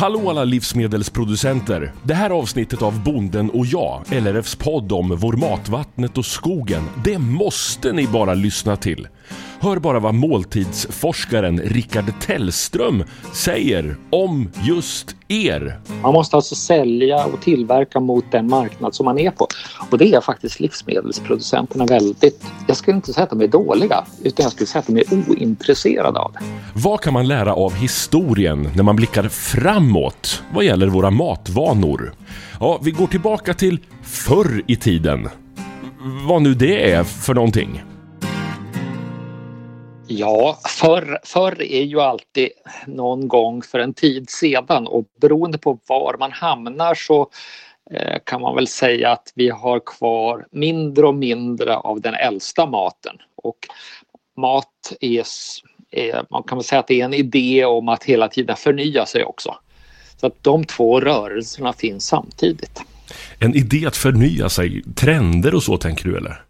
Hallå alla livsmedelsproducenter! Det här avsnittet av Bonden och jag, LRFs podd om vår matvattnet och skogen, det måste ni bara lyssna till. Hör bara vad måltidsforskaren Rickard Tellström säger om just er. Man måste alltså sälja och tillverka mot den marknad som man är på. Och det är faktiskt livsmedelsproducenterna väldigt, jag skulle inte säga att de är dåliga, utan jag skulle säga att de är ointresserade av det. Vad kan man lära av historien när man blickar framåt vad gäller våra matvanor? Ja, vi går tillbaka till förr i tiden. Vad nu det är för någonting. Ja, förr, förr är ju alltid någon gång för en tid sedan och beroende på var man hamnar så eh, kan man väl säga att vi har kvar mindre och mindre av den äldsta maten. Och mat är, är, man kan väl säga att det är en idé om att hela tiden förnya sig också. Så att de två rörelserna finns samtidigt. En idé att förnya sig, trender och så tänker du eller?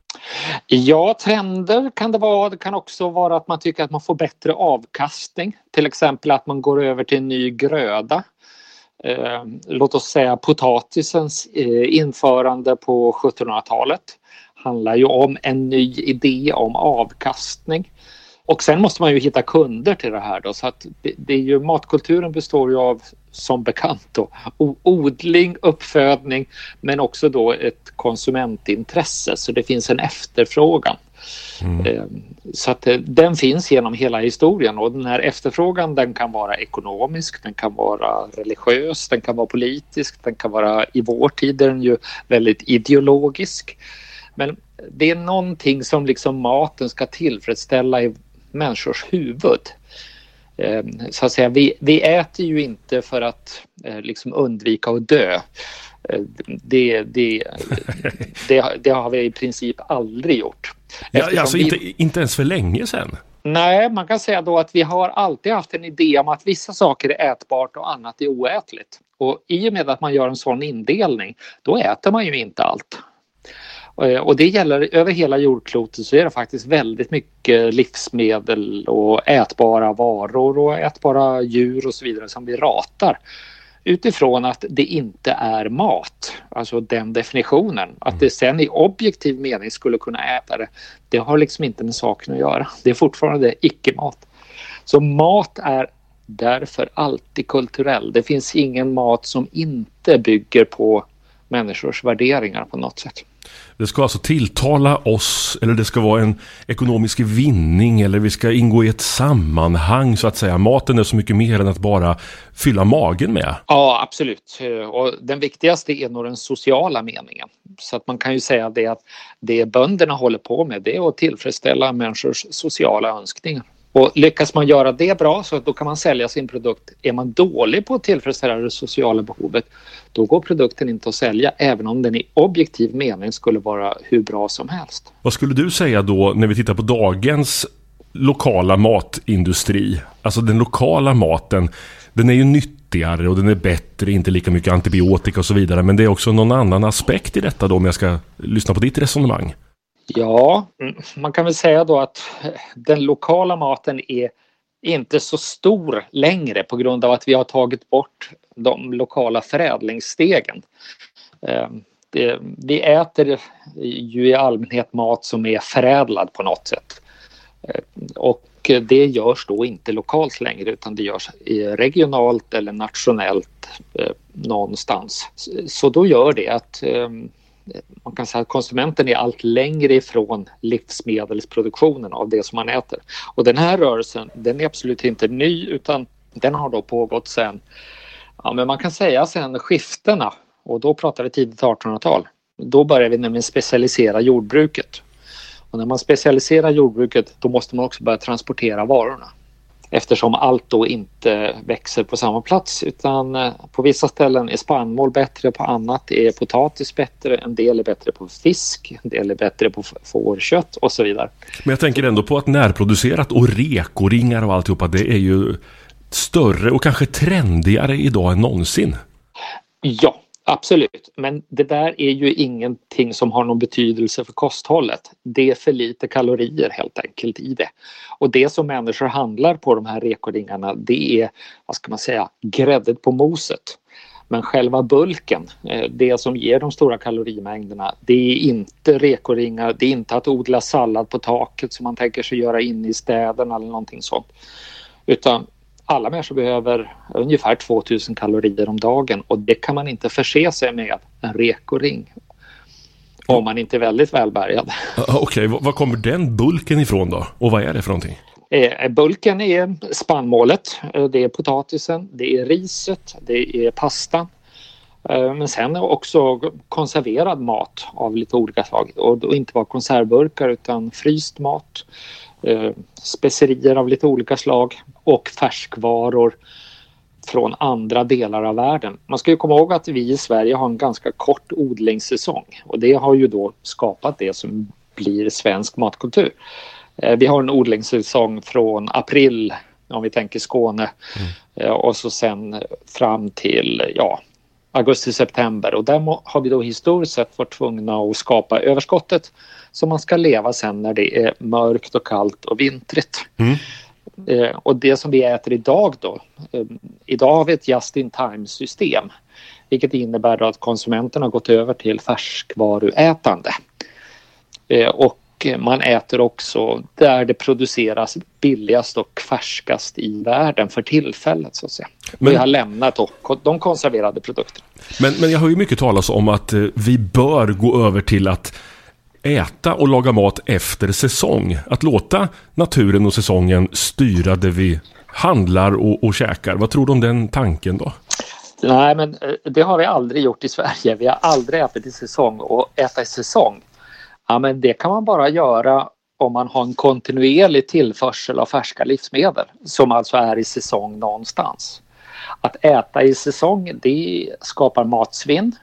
Ja, trender kan det vara. Det kan också vara att man tycker att man får bättre avkastning. Till exempel att man går över till en ny gröda. Eh, låt oss säga potatisens eh, införande på 1700-talet handlar ju om en ny idé om avkastning. Och sen måste man ju hitta kunder till det här då så att det, det är ju matkulturen består ju av som bekant då odling, uppfödning men också då ett konsumentintresse så det finns en efterfrågan. Mm. Ehm, så att eh, den finns genom hela historien och den här efterfrågan den kan vara ekonomisk, den kan vara religiös, den kan vara politisk, den kan vara i vår tid är den ju väldigt ideologisk. Men det är någonting som liksom maten ska tillfredsställa i människors huvud. Ehm, så att säga, vi, vi äter ju inte för att eh, liksom undvika att dö. Eh, det, det, det, det, har vi i princip aldrig gjort. Ja, alltså vi... inte, inte ens för länge sedan? Nej, man kan säga då att vi har alltid haft en idé om att vissa saker är ätbart och annat är oätligt. Och i och med att man gör en sån indelning, då äter man ju inte allt. Eh, och det gäller över hela jordklotet så är det faktiskt väldigt mycket livsmedel och ätbara varor och ätbara djur och så vidare som vi ratar utifrån att det inte är mat, alltså den definitionen. Att det sen i objektiv mening skulle kunna äta det, det har liksom inte med saken att göra. Det är fortfarande icke-mat. Så mat är därför alltid kulturell. Det finns ingen mat som inte bygger på människors värderingar på något sätt. Det ska alltså tilltala oss eller det ska vara en ekonomisk vinning eller vi ska ingå i ett sammanhang så att säga. Maten är så mycket mer än att bara fylla magen med. Ja, absolut. Och den viktigaste är nog den sociala meningen. Så att man kan ju säga det att det bönderna håller på med det är att tillfredsställa människors sociala önskningar. Och lyckas man göra det bra så då kan man sälja sin produkt. Är man dålig på att tillfredsställa det sociala behovet då går produkten inte att sälja även om den i objektiv mening skulle vara hur bra som helst. Vad skulle du säga då när vi tittar på dagens lokala matindustri? Alltså den lokala maten, den är ju nyttigare och den är bättre, inte lika mycket antibiotika och så vidare. Men det är också någon annan aspekt i detta då om jag ska lyssna på ditt resonemang. Ja, mm, man kan väl säga då att eh, den lokala maten är inte så stor längre på grund av att vi har tagit bort de lokala förädlingsstegen. Ehm, vi äter ju i allmänhet mat som är förädlad på något sätt. Ehm, och det görs då inte lokalt längre utan det görs regionalt eller nationellt eh, någonstans. Så då gör det att ehm, man kan säga att konsumenten är allt längre ifrån livsmedelsproduktionen av det som man äter. Och den här rörelsen, den är absolut inte ny utan den har då pågått sedan, ja men man kan säga sedan skiftena och då pratar vi tidigt 1800-tal. Då börjar vi nämligen specialisera jordbruket. Och när man specialiserar jordbruket då måste man också börja transportera varorna eftersom allt då inte växer på samma plats utan eh, på vissa ställen är spannmål bättre, på annat är potatis bättre, en del är bättre på fisk, en del är bättre på fårkött och så vidare. Men jag tänker ändå på att närproducerat och rekoringar och alltihopa det är ju större och kanske trendigare idag än någonsin. Ja, Absolut, men det där är ju ingenting som har någon betydelse för kosthållet. Det är för lite kalorier helt enkelt i det. Och det som människor handlar på de här rekoringarna det är, vad ska man säga, grädden på moset. Men själva bulken, eh, det som ger de stora kalorimängderna, det är inte rekoringar, det är inte att odla sallad på taket som man tänker sig göra inne i städerna eller någonting sånt. Utan alla människor behöver ungefär 2000 kalorier om dagen och det kan man inte förse sig med en rekoring. Om man inte är väldigt välbärgad. Okej, okay, var kommer den bulken ifrån då? Och vad är det för någonting? Eh, bulken är spannmålet, eh, det är potatisen, det är riset, det är pastan. Eh, men sen också konserverad mat av lite olika slag och inte bara konservburkar utan fryst mat, specerier av lite olika slag och färskvaror från andra delar av världen. Man ska ju komma ihåg att vi i Sverige har en ganska kort odlingssäsong och det har ju då skapat det som blir svensk matkultur. Eh, vi har en odlingssäsong från april om vi tänker Skåne mm. Eh, och så sen fram till ja, augusti-september och där har vi då historiskt sett varit tvungna att skapa överskottet som man ska leva sen när det är mörkt och kallt och vintrigt. Mm. Eh, och det som vi äter idag då, eh, idag har vi ett just in time system vilket innebär att konsumenterna har gått över till färskvaruätande. Eh, och man äter också där det produceras billigast och färskast i världen för tillfället så att säga. Men, vi har lämnat de konserverade produkterna. Men, men jag hör ju mycket talas om att eh, vi bör gå över till att äta och laga mat efter säsong. Att låta naturen och säsongen styra det vi handlar och, och käkar. Vad tror du om den tanken då? Nej, men eh, det har vi aldrig gjort i Sverige. Vi har aldrig ätit i säsong och äta i säsong Ja, men det kan man bara göra om man har en kontinuerlig tillförsel av färska livsmedel som alltså är i säsong någonstans. Att äta i säsong det skapar matsvinn.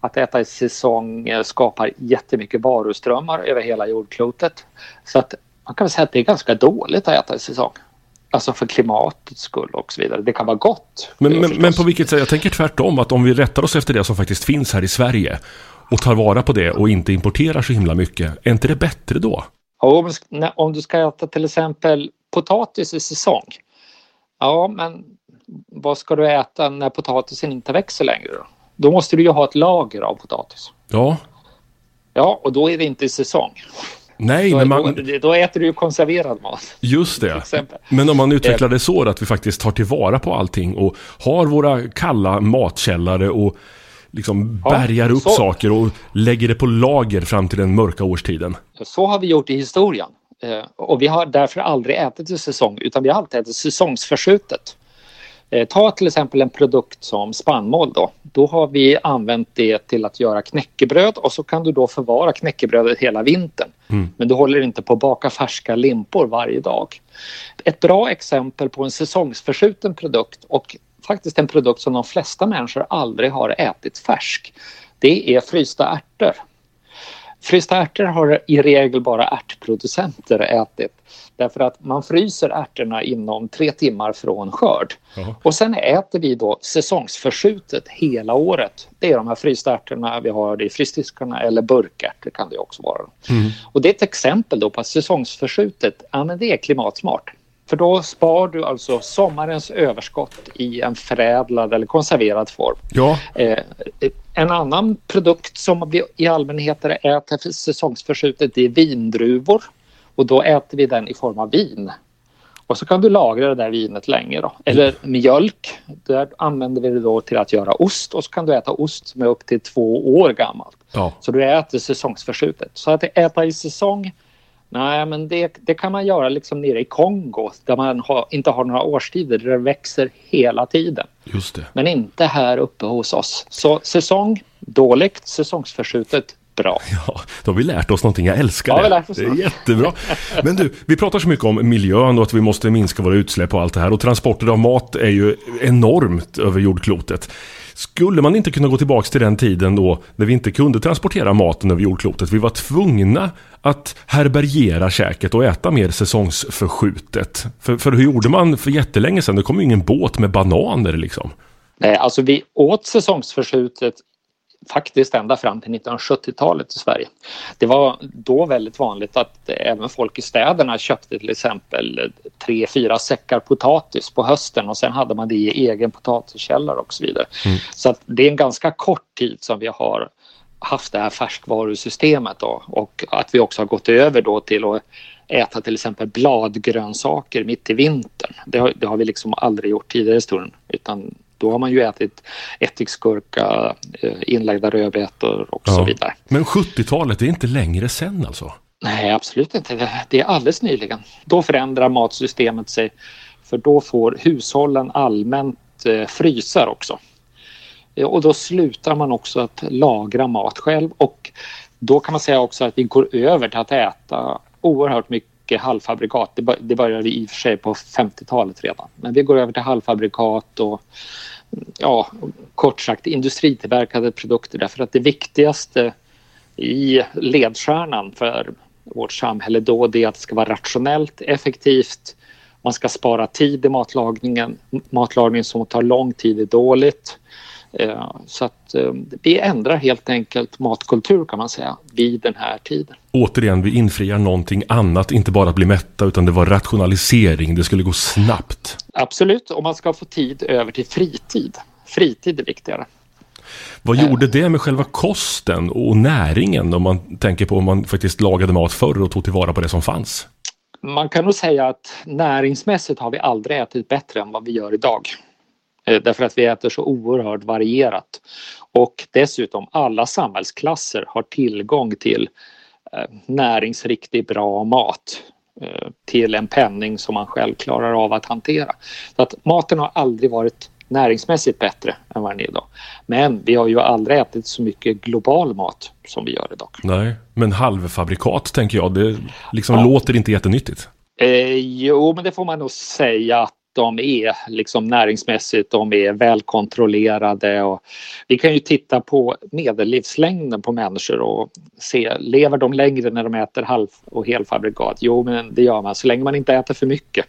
Att äta i säsong skapar jättemycket varuströmmar över hela jordklotet. Så att man kan säga att det är ganska dåligt att äta i säsong. Alltså för klimatets skull och så vidare. Det kan vara gott. Men, men, men, på vilket sätt? Jag tänker tvärtom. Att om vi rättar oss efter det som faktiskt finns här i Sverige och tar vara på det och inte importerar så himla mycket. Är inte det bättre då? Ja, om du ska äta till exempel potatis i säsong. Ja, men vad ska du äta när potatisen inte växer längre då? Då måste du ju ha ett lager av potatis. Ja. Ja, och då är det inte i säsong. Nej, då, men man... Då, då, äter du ju konserverad mat. Just det. Men om man utvecklar det så att vi faktiskt tar tillvara på allting och har våra kalla matkällare och liksom ja, bärgar upp så. saker och lägger det på lager fram till den mörka årstiden. Så har vi gjort i historien. Eh, och vi har därför aldrig ätit i säsong utan vi har alltid ätit säsongsförskjutet. Eh, ta till exempel en produkt som spannmål då. Då har vi använt det till att göra knäckebröd och så kan du då förvara knäckebrödet hela vintern. Mm. Men du håller inte på att baka färska limpor varje dag. Ett bra exempel på en säsongsförskjuten produkt och faktiskt en produkt som de flesta människor aldrig har ätit färsk. Det är frysta ärtor. Frysta ärtor har i regel bara ärtproducenter ätit därför att man fryser ärtorna inom tre timmar från skörd. Jaha. Och sen äter vi då säsongsförskjutet hela året. Det är de här frysta ärtorna vi har i frysdiskarna eller burkärtor kan det också vara. Mm. Och det är ett exempel då på att säsongsförskjutet, ja men det är klimatsmart. För då spar du alltså sommarens överskott i en förädlad eller konserverad form. Ja. Eh, en annan produkt som vi i allmänhet äter säsongsförskjutet är vindruvor. Och då äter vi den i form av vin. Och så kan du lagra det där vinet länge. Då. Eller mjölk, där använder vi det då till att göra ost och så kan du äta ost som är upp till två år gammalt. Ja. Så du äter säsongsförskjutet. Så att äta i säsong Nej, men det, det kan man göra liksom nere i Kongo där man har, inte har några årstider, där det växer hela tiden. Just det. Men inte här uppe hos oss. Så säsong, dåligt. Säsongsförskjutet, bra. Ja, då har vi lärt oss någonting. Jag älskar ja, det. Lärt oss det är jättebra. Men du, vi pratar så mycket om miljön och att vi måste minska våra utsläpp och allt det här. Och transporter av mat är ju enormt över jordklotet. Skulle man inte kunna gå tillbaka till den tiden då när vi inte kunde transportera maten över jordklotet? Vi var tvungna att härbärgera käket och äta mer säsongsförskjutet. För, för hur gjorde man för jättelänge sedan? Det kom ju ingen båt med bananer liksom. Nej, alltså vi åt säsongsförskjutet faktiskt ända fram till 1970-talet i Sverige. Det var då väldigt vanligt att även folk i städerna köpte till exempel tre, fyra säckar potatis på hösten och sen hade man det i egen potatiskällare och så vidare. Mm. Så det är en ganska kort tid som vi har haft det här färskvarusystemet då, och att vi också har gått över då till att äta till exempel bladgrönsaker mitt i vintern. Det har, det har vi liksom aldrig gjort tidigare i historien utan då har man ju ätit ättiksgurka, eh, inlagda rödbetor och ja. så vidare. Men 70-talet är inte längre sen alltså? Nej, absolut inte. Det är alldeles nyligen. Då förändrar matsystemet sig för då får hushållen allmänt eh, frysar också. Eh, och då slutar man också att lagra mat själv och då kan man säga också att vi går över till att äta oerhört mycket halvfabrikat. Det började vi i och för sig på 50-talet redan. Men vi går över till halvfabrikat och ja, kort sagt industritillverkade produkter därför att det viktigaste i ledstjärnan för vårt samhälle då det är att det ska vara rationellt, effektivt, man ska spara tid i matlagningen. Matlagning som tar lång tid är dåligt. Eh, så att eh, vi ändrar helt enkelt matkultur kan man säga vid den här tiden. Återigen, vi infriar någonting annat, inte bara att bli mätta utan det var rationalisering, det skulle gå snabbt. Absolut, och man ska få tid över till fritid. Fritid är viktigare. Vad gjorde det med själva kosten och näringen om man tänker på om man faktiskt lagade mat förr och tog tillvara på det som fanns? Man kan nog säga att näringsmässigt har vi aldrig ätit bättre än vad vi gör idag. Eh, därför att vi äter så oerhört varierat. Och dessutom alla samhällsklasser har tillgång till eh, näringsriktig bra mat eh, till en penning som man själv klarar av att hantera. Så att maten har aldrig varit näringsmässigt bättre än vad den är idag. Men vi har ju aldrig ätit så mycket global mat som vi gör idag. Nej, men halvfabrikat tänker jag, det liksom ja. låter inte jättenyttigt. Eh, jo, men det får man nog säga att de är liksom näringsmässigt, de är välkontrollerade och vi kan ju titta på medellivslängden på människor och se, lever de längre när de äter halv och helfabrikat? Jo, men det gör man så länge man inte äter för mycket.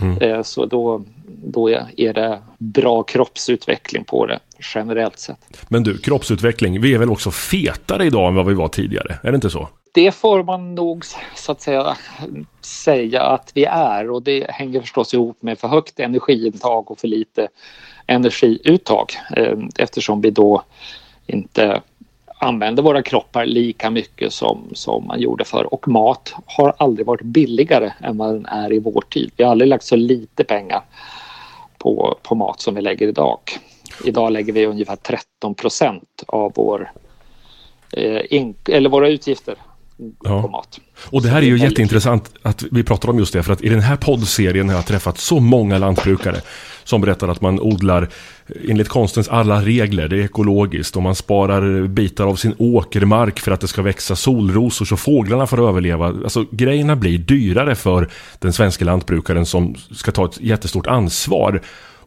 Mm. Eh, så då, då är det bra kroppsutveckling på det generellt sett. Men du, kroppsutveckling, vi är väl också fetare idag än vad vi var tidigare? Är det inte så? Det får man nog så att säga säga att vi är och det hänger förstås ihop med för högt energiintag och för lite energiuttag eh, eftersom vi då inte använder våra kroppar lika mycket som, som man gjorde förr. Och mat har aldrig varit billigare än vad den är i vår tid. Vi har aldrig lagt så lite pengar på, på mat som vi lägger idag. Idag lägger vi ungefär 13 procent av vår, eh, in, eller våra utgifter ja. på mat. Och det här är ju jätteintressant att vi pratar om just det, för att i den här poddserien har jag träffat så många lantbrukare som berättar att man odlar enligt konstens alla regler, det är ekologiskt och man sparar bitar av sin åkermark för att det ska växa solrosor så fåglarna får överleva. Alltså grejerna blir dyrare för den svenska lantbrukaren som ska ta ett jättestort ansvar.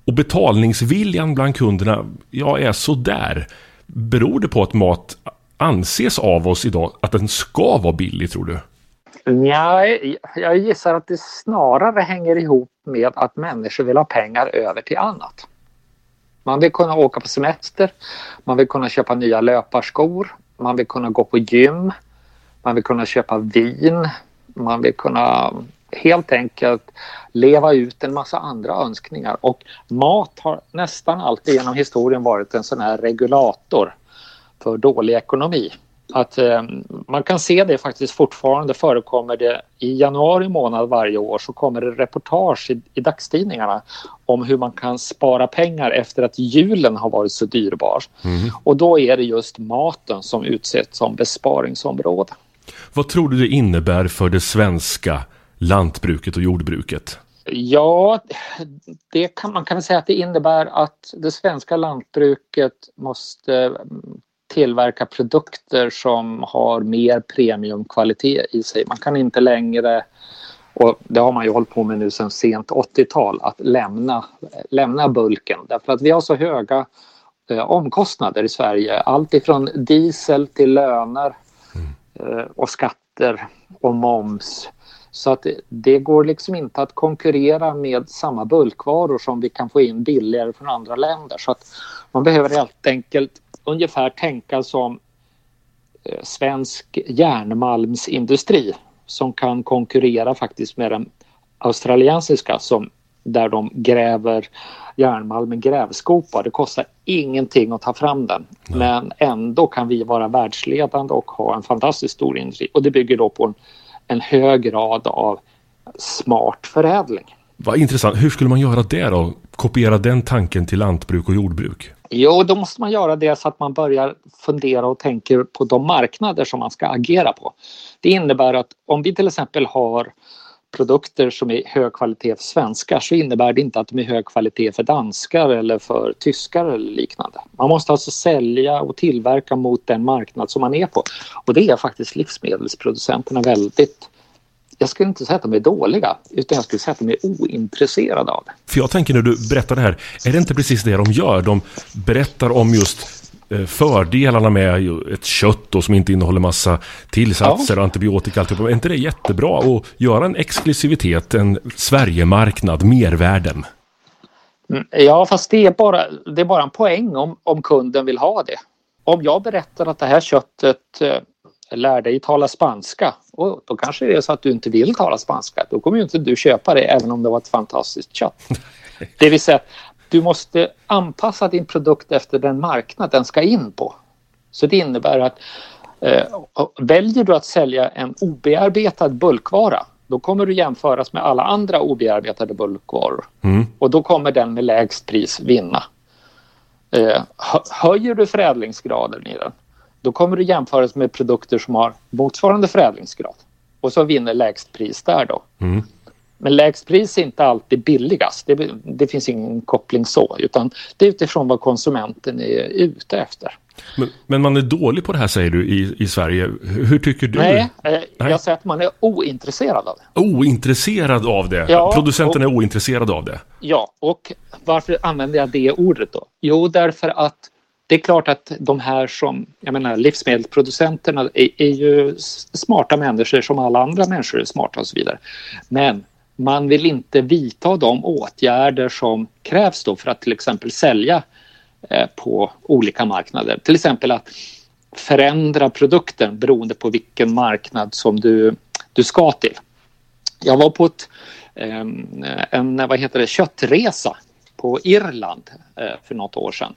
Och betalningsviljan bland kunderna, ja, är så där. Beror det på att mat anses av oss idag att den ska vara billig tror du? Nej, jag gissar att det snarare hänger ihop med att människor vill ha pengar över till annat. Man vill kunna åka på semester, man vill kunna köpa nya löparskor, man vill kunna gå på gym, man vill kunna köpa vin, man vill kunna helt enkelt leva ut en massa andra önskningar och mat har nästan alltid genom historien varit en sån här regulator för dålig ekonomi. Att eh, man kan se det faktiskt fortfarande förekommer det i januari månad varje år så kommer det reportage i, i dagstidningarna om hur man kan spara pengar efter att julen har varit så dyrbar. Mm. Och då är det just maten som utsätts som besparingsområde. Vad tror du det innebär för det svenska lantbruket och jordbruket? Ja, det kan, man kan säga att det innebär att det svenska lantbruket måste tillverka produkter som har mer premiumkvalitet i sig. Man kan inte längre, och det har man ju hållit på med nu sedan sent 80-tal, att lämna, lämna bulken därför att vi har så höga eh, omkostnader i Sverige. Allt ifrån diesel till löner eh, och skatter och moms. Så att det, det, går liksom inte att konkurrera med samma bulkvaror som vi kan få in billigare från andra länder. Så att man behöver helt enkelt ungefär tänka som eh, svensk järnmalmsindustri som kan konkurrera faktiskt med den australiensiska som där de gräver järnmalm med grävskopa. Det kostar ingenting att ta fram den. Nej. Men ändå kan vi vara världsledande och ha en fantastiskt stor industri. Och det bygger då på en, en hög grad av smart förädling. Vad intressant. Hur skulle man göra det då? Kopiera den tanken till lantbruk och jordbruk? Jo, då måste man göra det så att man börjar fundera och tänker på de marknader som man ska agera på. Det innebär att om vi till exempel har produkter som är hög kvalitet för svenskar så innebär det inte att de är hög kvalitet för danskar eller för tyskar eller liknande. Man måste alltså sälja och tillverka mot den marknad som man är på. Och det är faktiskt livsmedelsproducenterna väldigt jag skulle inte säga att de är dåliga, utan jag skulle säga att de är ointresserade av det. För jag tänker när du berättar det här, är det inte precis det de gör? De berättar om just Eh, fördelarna med ett kött då, som inte innehåller massa tillsatser ja. och antibiotika. Alltid. Är inte det jättebra att göra en exklusivitet, en Sverigemarknad, mervärden? Mm, ja, fast det är bara, det är bara en poäng om, om kunden vill ha det. Om jag berättar att det här köttet eh, lär dig tala spanska och då kanske det är så att du inte vill tala spanska. Då kommer ju inte du köpa det även om det var ett fantastiskt kött. Det vill säga, du måste anpassa din produkt efter den marknad den ska in på. Så det innebär att eh, väljer du att sälja en obearbetad bulkvara då kommer du jämföras med alla andra obearbetade bulkvaror. Mm. Och då kommer den med lägst pris vinna. Eh, höjer du förädlingsgraden i den då kommer du jämföras med produkter som har motsvarande förädlingsgrad. Och så vinner lägst pris där då. Mm. Men lägst pris är inte alltid billigast. Det, det, finns ingen koppling så, utan det är utifrån vad konsumenten är ute efter. Men, men man är dålig på det här säger du i, i Sverige. Hur tycker du? Nej, eh, Nej, jag säger att man är ointresserad av det. Ointresserad av det? Ja, Producenten och, är ointresserad av det? Ja, och varför använder jag det ordet då? Jo, därför att det är klart att de här som, jag menar livsmedelsproducenterna är, är ju smarta människor som alla andra människor är smarta och så vidare. Men man vill inte vidta de åtgärder som krävs då för att till exempel sälja eh, på olika marknader. Till exempel att förändra produkten beroende på vilken marknad som du, du ska till. Jag var på ett, eh, en vad heter det, köttresa på Irland eh, för något år sedan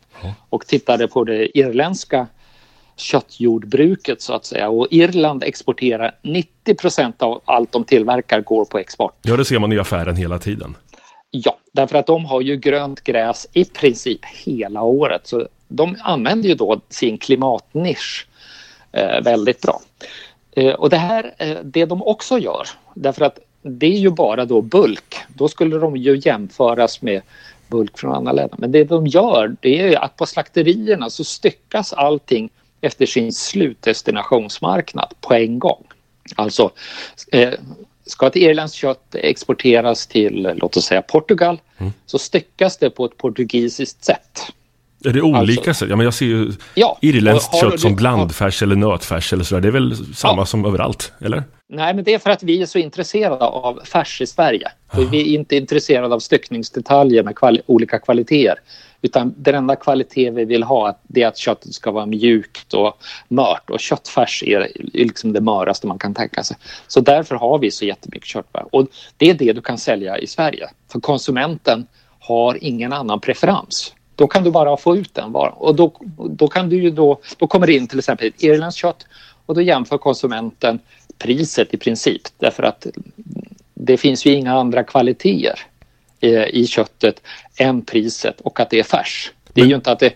och tittade på det irländska köttjordbruket så att säga. Och Irland exporterar 90 procent av allt de tillverkar går på export. Ja, det ser man i affären hela tiden. Ja, därför att de har ju grönt gräs i princip hela året. Så de använder ju då sin klimatnisch eh, väldigt bra. Eh, och det här, eh, det de också gör, därför att det är ju bara då bulk. Då skulle de ju jämföras med bulk från andra länder. Men det de gör, det är att på slakterierna så styckas allting efter sin slutdestinationsmarknad på en gång. Alltså, eh, ska ett irländskt kött exporteras till, låt oss säga Portugal, mm. så styckas det på ett portugisiskt sätt. Är det olika alltså, sätt? Ja, men jag ser ju ja, irländskt kött som blandfärs eller nötfärs eller sådär. Det är väl samma ja. som överallt, eller? Nej, men det är för att vi är så intresserade av färs i Sverige. För vi är inte intresserade av styckningsdetaljer med kvali olika kvaliteter. Utan den enda kvalitet vi vill ha är att köttet ska vara mjukt och mört. Och köttfärs är liksom det möraste man kan tänka sig. Så därför har vi så jättemycket köttfärs. Och det är det du kan sälja i Sverige. För konsumenten har ingen annan preferens. Då kan du bara få ut den varan. Och då, då, kan du ju då, då kommer det in till exempel ett irländskt kött och då jämför konsumenten priset i princip därför att det finns ju inga andra kvaliteter eh, i köttet än priset och att det är färs. Det är ju inte att det,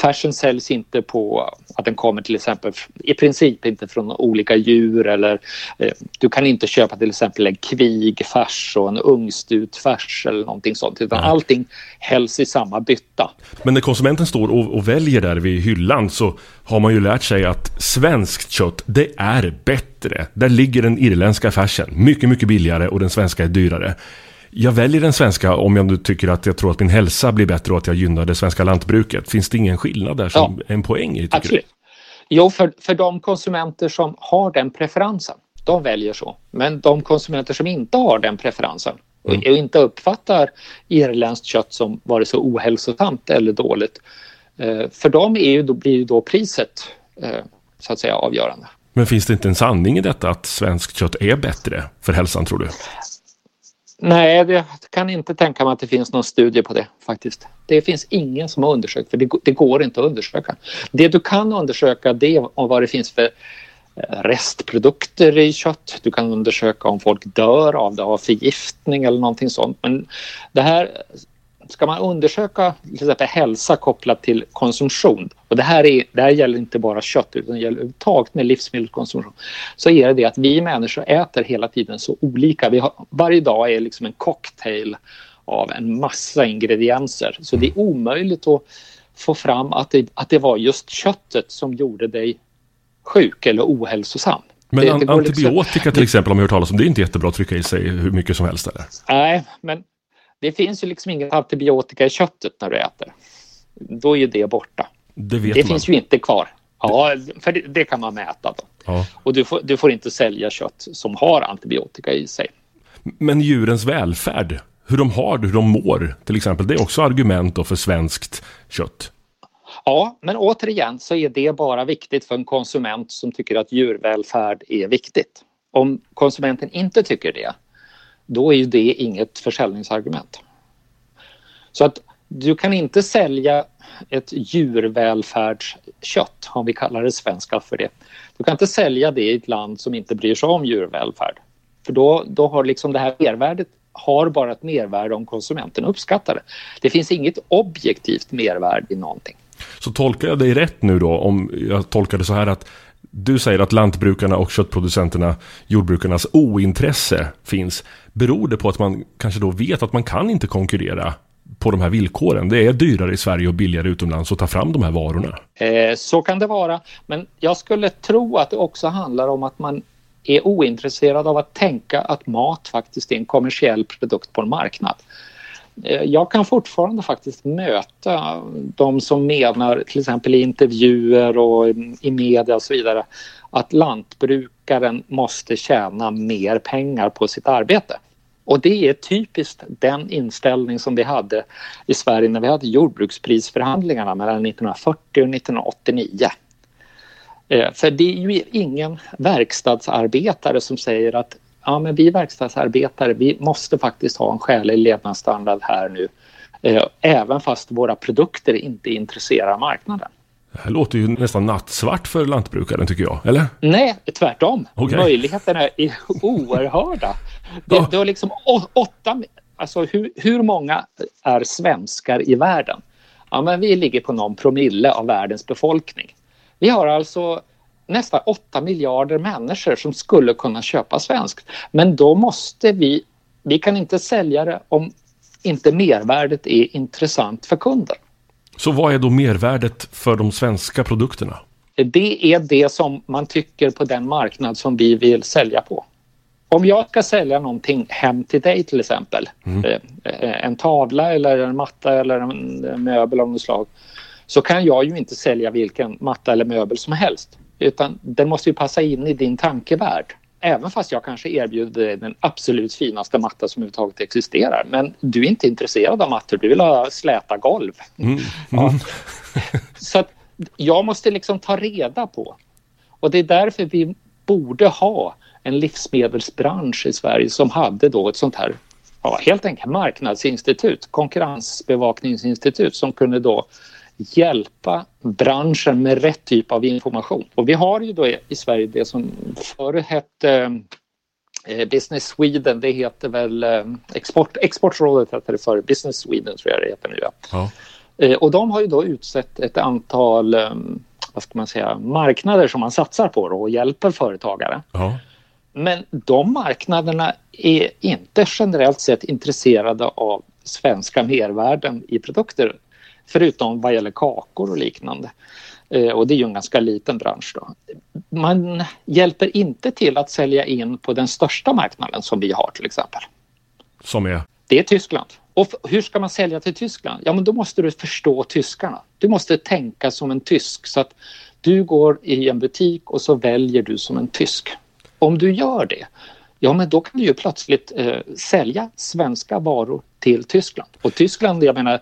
färsen säljs inte på att den kommer till exempel i princip inte från olika djur eller eh, du kan inte köpa till exempel en kvigfärs och en ungstutfärs eller någonting sånt utan Nej. allting hälls i samma bytta. Men när konsumenten står och, och, väljer där vid hyllan så har man ju lärt sig att svenskt kött det är bättre. Där ligger den irländska färsen mycket, mycket billigare och den svenska är dyrare jag väljer den svenska om jag nu tycker att jag tror att min hälsa blir bättre och att jag gynnar det svenska lantbruket. Finns det ingen skillnad där som ja, en poäng i? Absolut. Du? Jo, för, för de konsumenter som har den preferensen, de väljer så. Men de konsumenter som inte har den preferensen och, mm. och inte uppfattar irländskt kött som vare sig ohälsosamt eller dåligt Eh, för dem är ju då, blir ju då priset eh, så att säga avgörande. Men finns det inte en sanning i detta att svenskt kött är bättre för hälsan tror du? Nej, jag kan inte tänka mig att det finns någon studie på det faktiskt. Det finns ingen som har undersökt, för det, det går inte att undersöka. Det du kan undersöka det är vad det finns för eh, restprodukter i kött. Du kan undersöka om folk dör av det, av förgiftning eller någonting sånt. Men det här ska man undersöka till exempel hälsa kopplat till konsumtion och det här, är, det här gäller inte bara kött utan det gäller överhuvudtaget med livsmedelskonsumtion så är det det att vi människor äter hela tiden så olika. Vi har, varje dag är liksom en cocktail av en massa ingredienser så det är omöjligt att få fram att det, att det var just köttet som gjorde dig sjuk eller ohälsosam. Men det, det liksom- antibiotika liksom... till exempel, om man hört talas om, det är inte jättebra att trycka i sig hur mycket som helst? Eller? Nej, men det finns ju liksom inget antibiotika i köttet när du äter. Då är ju det borta. Det, det finns ju inte kvar. Ja, för det, det kan man mäta då. Ja. Och du får, du får inte sälja kött som har antibiotika i sig. Men djurens välfärd, hur de har det, hur de mår till exempel, det är också argument då för svenskt kött. Ja, men återigen så är det bara viktigt för en konsument som tycker att djurvälfärd är viktigt. Om konsumenten inte tycker det, då är ju det inget försäljningsargument. Så att du kan inte sälja ett djurvälfärdskött, om vi kallar det svenska för det. Du kan inte sälja det i ett land som inte bryr sig om djurvälfärd. För då, då har liksom det här mervärdet har bara ett mervärde om konsumenten uppskattar det. Det finns inget objektivt mervärde i någonting. Så tolkar jag dig rätt nu då, om jag tolkar det så här att du säger att lantbrukarna och köttproducenterna, jordbrukarnas ointresse finns. Beror det på att man kanske då vet att man kan inte konkurrera på de här villkoren? Det är dyrare i Sverige och billigare utomlands att ta fram de här varorna. Eh, så kan det vara, men jag skulle tro att det också handlar om att man är ointresserad av att tänka att mat faktiskt är en kommersiell produkt på en marknad. Eh, jag kan fortfarande faktiskt möta de som menar, till exempel i intervjuer och i media och så vidare, att lantbrukaren måste tjäna mer pengar på sitt arbete. Och det är typiskt den inställning som vi hade i Sverige när vi hade jordbruksprisförhandlingarna mellan 1940 och 1989. Eh, för det är ju ingen verkstadsarbetare som säger att ja, men vi verkstadsarbetare, vi måste faktiskt ha en skälig levnadsstandard här nu. Eh, även fast våra produkter inte intresserar marknaden. Det här låter ju nästan nattsvart för lantbrukaren tycker jag, eller? Nej, tvärtom. Okay. Möjligheterna är oerhörda. Det, det var liksom åtta, alltså hur, hur många är svenskar i världen? Ja, men vi ligger på någon promille av världens befolkning. Vi har alltså nästan 8 miljarder människor som skulle kunna köpa svenskt. Men då måste vi, vi kan inte sälja det om inte mervärdet är intressant för kunden. Så vad är då mervärdet för de svenska produkterna? Det är det som man tycker på den marknad som vi vill sälja på. Om jag ska sälja någonting hem till dig till exempel, eh, eh, en tavla eller en matta eller en möbel av något slag, så kan jag ju inte sälja vilken matta eller möbel som helst. Utan den måste ju passa in i din tankevärld. Även fast jag kanske erbjuder dig den absolut finaste matta som överhuvudtaget existerar. Men du är inte intresserad av mattor, du vill ha släta golv. Mm. Ja. Så att jag måste liksom ta reda på. Och det är därför vi borde ha en livsmedelsbransch i Sverige som hade då ett sånt här ja, helt enkelt marknadsinstitut, konkurrensbevakningsinstitut som kunde då hjälpa branschen med rätt typ av information. Och vi har ju då i Sverige det som förr hette eh, Business Sweden, det heter väl eh, export, Exportrådet hette det förr, Business Sweden tror jag det heter nu. Ja. Eh, Och de har ju då utsett ett antal vad ska man säga, marknader som man satsar på och hjälper företagare. Ja. Men de marknaderna är inte generellt sett intresserade av svenska mervärden i produkter förutom vad gäller kakor och liknande. Eh, Och det är ju en ganska liten bransch. Då. Man hjälper inte till att sälja in på den största marknaden som vi har till exempel. Som är? Det är Tyskland. Och hur ska man sälja till Tyskland? Ja, men då måste du förstå tyskarna. Du måste tänka som en tysk så att du går i en butik och så väljer du som en tysk. Om du gör det, ja men då kan du ju plötsligt eh, sälja svenska varor till Tyskland. Och Tyskland, jag menar,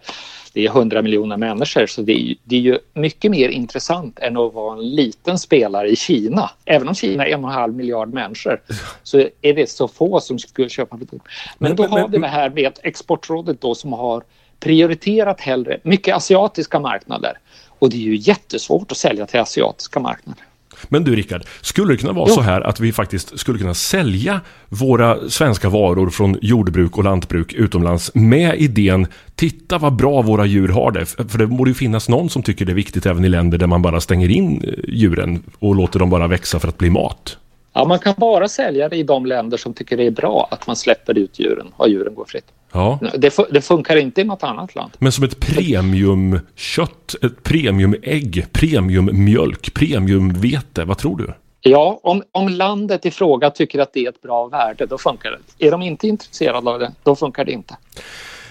det är 100 miljoner människor så det är, det är ju mycket mer intressant än att vara en liten spelare i Kina. Även om Kina är en och en halv miljard människor så är det så få som skulle köpa produkter. Men, men då men, har vi det här med Exportrådet då som har prioriterat hellre mycket asiatiska marknader. Och det är ju jättesvårt att sälja till asiatiska marknader. Men du Rickard, skulle det kunna vara jo. så här att vi faktiskt skulle kunna sälja våra svenska varor från jordbruk och lantbruk utomlands med idén Titta vad bra våra djur har det. För det borde ju finnas någon som tycker det är viktigt även i länder där man bara stänger in eh, djuren och låter dem bara växa för att bli mat. Ja, man kan bara sälja det i de länder som tycker det är bra att man släpper ut djuren och djuren går fritt. Ja. Det, det, funkar inte i något annat land. Men som ett premiumkött, ett premiumägg, premiummjölk, premiumvete, vad tror du? Ja, om, om landet i fråga tycker att det är ett bra värde, då funkar det. Är de inte intresserade av det, då funkar det inte.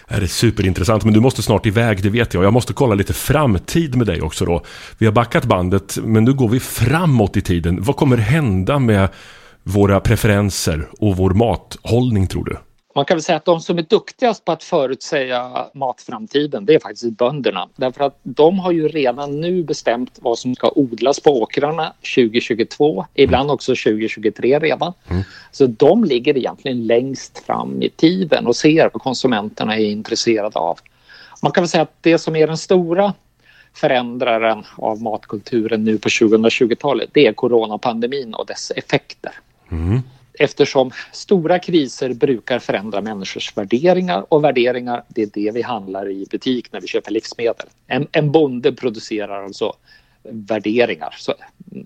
Det är superintressant, men du måste snart iväg, det vet jag. Jag måste kolla lite framtid med dig också då. Vi har backat bandet, men nu går vi framåt i tiden. Vad kommer hända med våra preferenser och vår mathållning tror du? Man kan väl säga att de som är duktigast på att förutsäga matframtiden det är faktiskt bönderna. Därför att de har ju redan nu bestämt vad som ska odlas på åkrarna 2022, ibland också 2023 redan. Mm. Så de ligger egentligen längst fram i tiden och ser vad konsumenterna är intresserade av. Man kan väl säga att det som är den stora förändraren av matkulturen nu på 2020-talet det är coronapandemin och dess effekter. Mm eftersom stora kriser brukar förändra människors värderingar och värderingar, det är det vi handlar i butik när vi köper livsmedel. En, en bonde producerar alltså värderingar. Så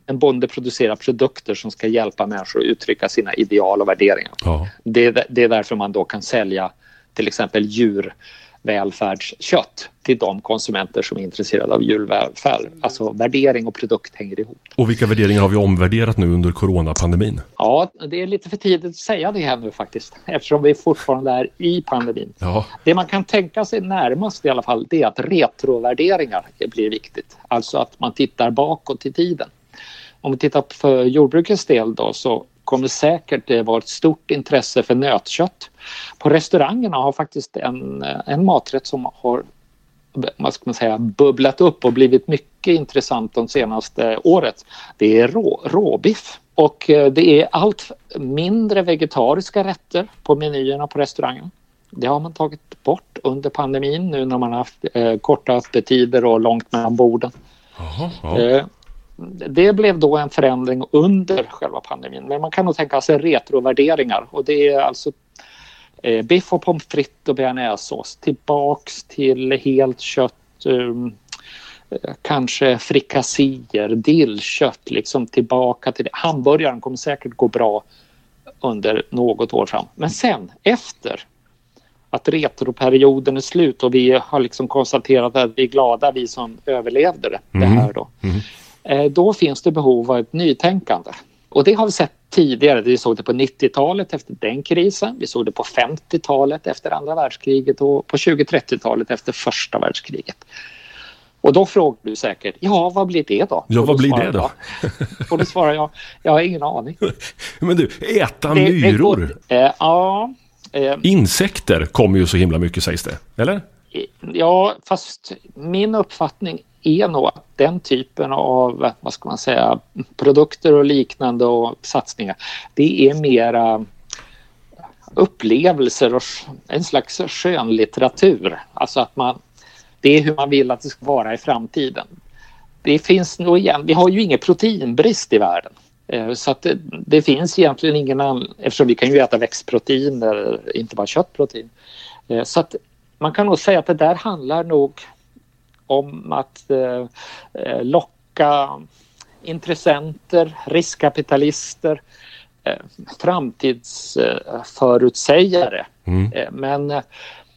en bonde producerar produkter som ska hjälpa människor att uttrycka sina ideal och värderingar. Ja. Det, det är därför man då kan sälja till exempel djur välfärdskött till de konsumenter som är intresserade av djurvälfärd. Alltså värdering och produkt hänger ihop. Och vilka värderingar har vi omvärderat nu under coronapandemin? Ja, det är lite för tidigt att säga det här nu faktiskt eftersom vi fortfarande är i pandemin. Ja. Det man kan tänka sig närmast i alla fall det är att retrovärderingar blir viktigt. Alltså att man tittar bakåt i tiden. Om vi tittar för jordbrukets del då så kommer säkert det vara ett stort intresse för nötkött. På restaurangerna har faktiskt en, en maträtt som har vad ska man säga, bubblat upp och blivit mycket intressant de senaste året. Det är rå, råbiff. Och eh, det är allt mindre vegetariska rätter på menyerna på restaurangen. Det har man tagit bort under pandemin nu när man har haft eh, korta öppettider och långt mellan borden. Aha, ja. eh, det blev då en förändring under själva pandemin. Men man kan nog tänka sig retrovärderingar och det är alltså eh, biff och pommes frites och bearnaisesås tillbaks till helt kött, um, kanske frikasséer, dillkött, liksom tillbaka till det. Hamburgaren kommer säkert gå bra under något år fram. Men sen efter att retroperioden är slut och vi har liksom konstaterat att vi är glada vi som överlevde det, mm. här då. Mm. Då finns det behov av ett nytänkande. Och det har vi sett tidigare. Vi såg det på 90-talet efter den krisen. Vi såg det på 50-talet efter andra världskriget och på 20-30-talet efter första världskriget. Och då frågar du säkert, ja vad blir det då? Ja, vad blir det då? och då svarar jag, jag har ingen aning. Men du, äta det, myror? Det eh, ja. Eh, Insekter kommer ju så himla mycket sägs det, eller? Ja, fast min uppfattning är nog att den typen av vad ska man säga, produkter och liknande och satsningar det är mera upplevelser och en slags skönlitteratur. Alltså att man, det är hur man vill att det ska vara i framtiden. Det finns nog igen, vi har ju ingen proteinbrist i världen. Eh, så att det, det finns egentligen ingen anledning, eftersom vi kan ju äta växtproteiner, inte bara köttprotein. Eh, så att man kan nog säga att det där handlar nog om att eh, eh, locka intressenter, riskkapitalister, eh, framtidsförutsägare. Mm. Men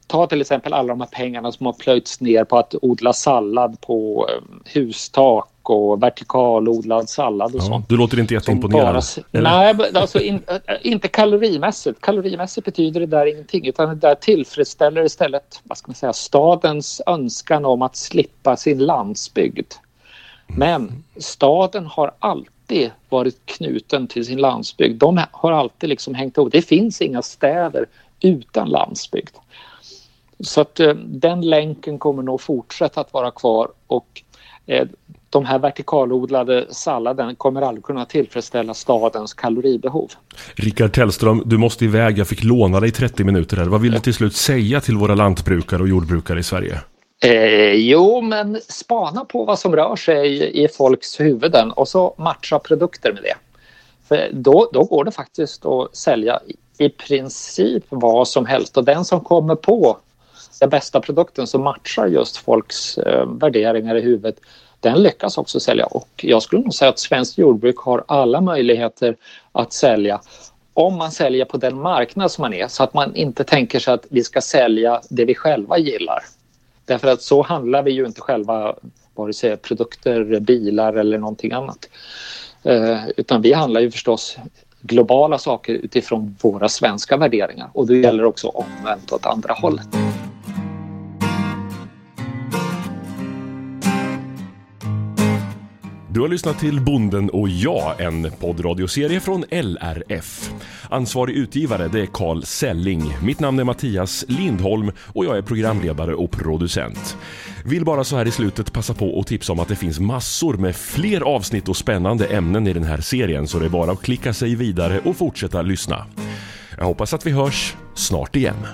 ta till exempel alla de här pengarna som har plöjts ner på att odla sallad på hustak och vertikalodlad sallad och ja, sånt. Du låter inte jätteimponerad. nej, alltså in, inte kalorimässigt. Kalorimässigt betyder det där ingenting utan det där tillfredsställer istället vad ska man säga, stadens önskan om att slippa sin landsbygd. Men staden har alltid alltid varit knuten till sin landsbygd. De har alltid liksom hängt ihop. Det finns inga städer utan landsbygd. Så att eh, den länken kommer nog fortsätta att vara kvar och eh, de här vertikalodlade salladen kommer aldrig kunna tillfredsställa stadens kaloribehov. Rickard Tellström, du måste iväg. Jag fick låna dig 30 minuter här. Vad vill du till slut säga till våra lantbrukare och jordbrukare i Sverige? Eh, jo, men spana på vad som rör sig i, folks huvuden och så matcha produkter med det. För då, då går det faktiskt att sälja i, i princip vad som helst och den som kommer på den bästa produkten som matchar just folks eh, värderingar i huvudet den lyckas också sälja och jag skulle nog säga att svenskt jordbruk har alla möjligheter att sälja om man säljer på den marknad som man är så att man inte tänker sig att vi ska sälja det vi själva gillar. Därför att så handlar vi ju inte själva vare sig produkter, bilar eller någonting annat. Eh, utan vi handlar ju förstås globala saker utifrån våra svenska värderingar och det gäller också omvänt åt andra hållet. Du har lyssnat till Bonden och jag, en poddradioserie från LRF. Ansvarig utgivare det är Carl Selling. Mitt namn är Mattias Lindholm och jag är programledare och producent. Vill bara så här i slutet passa på att tipsa om att det finns massor med fler avsnitt och spännande ämnen i den här serien så det är bara att klicka sig vidare och fortsätta lyssna. Jag hoppas att vi hörs snart igen.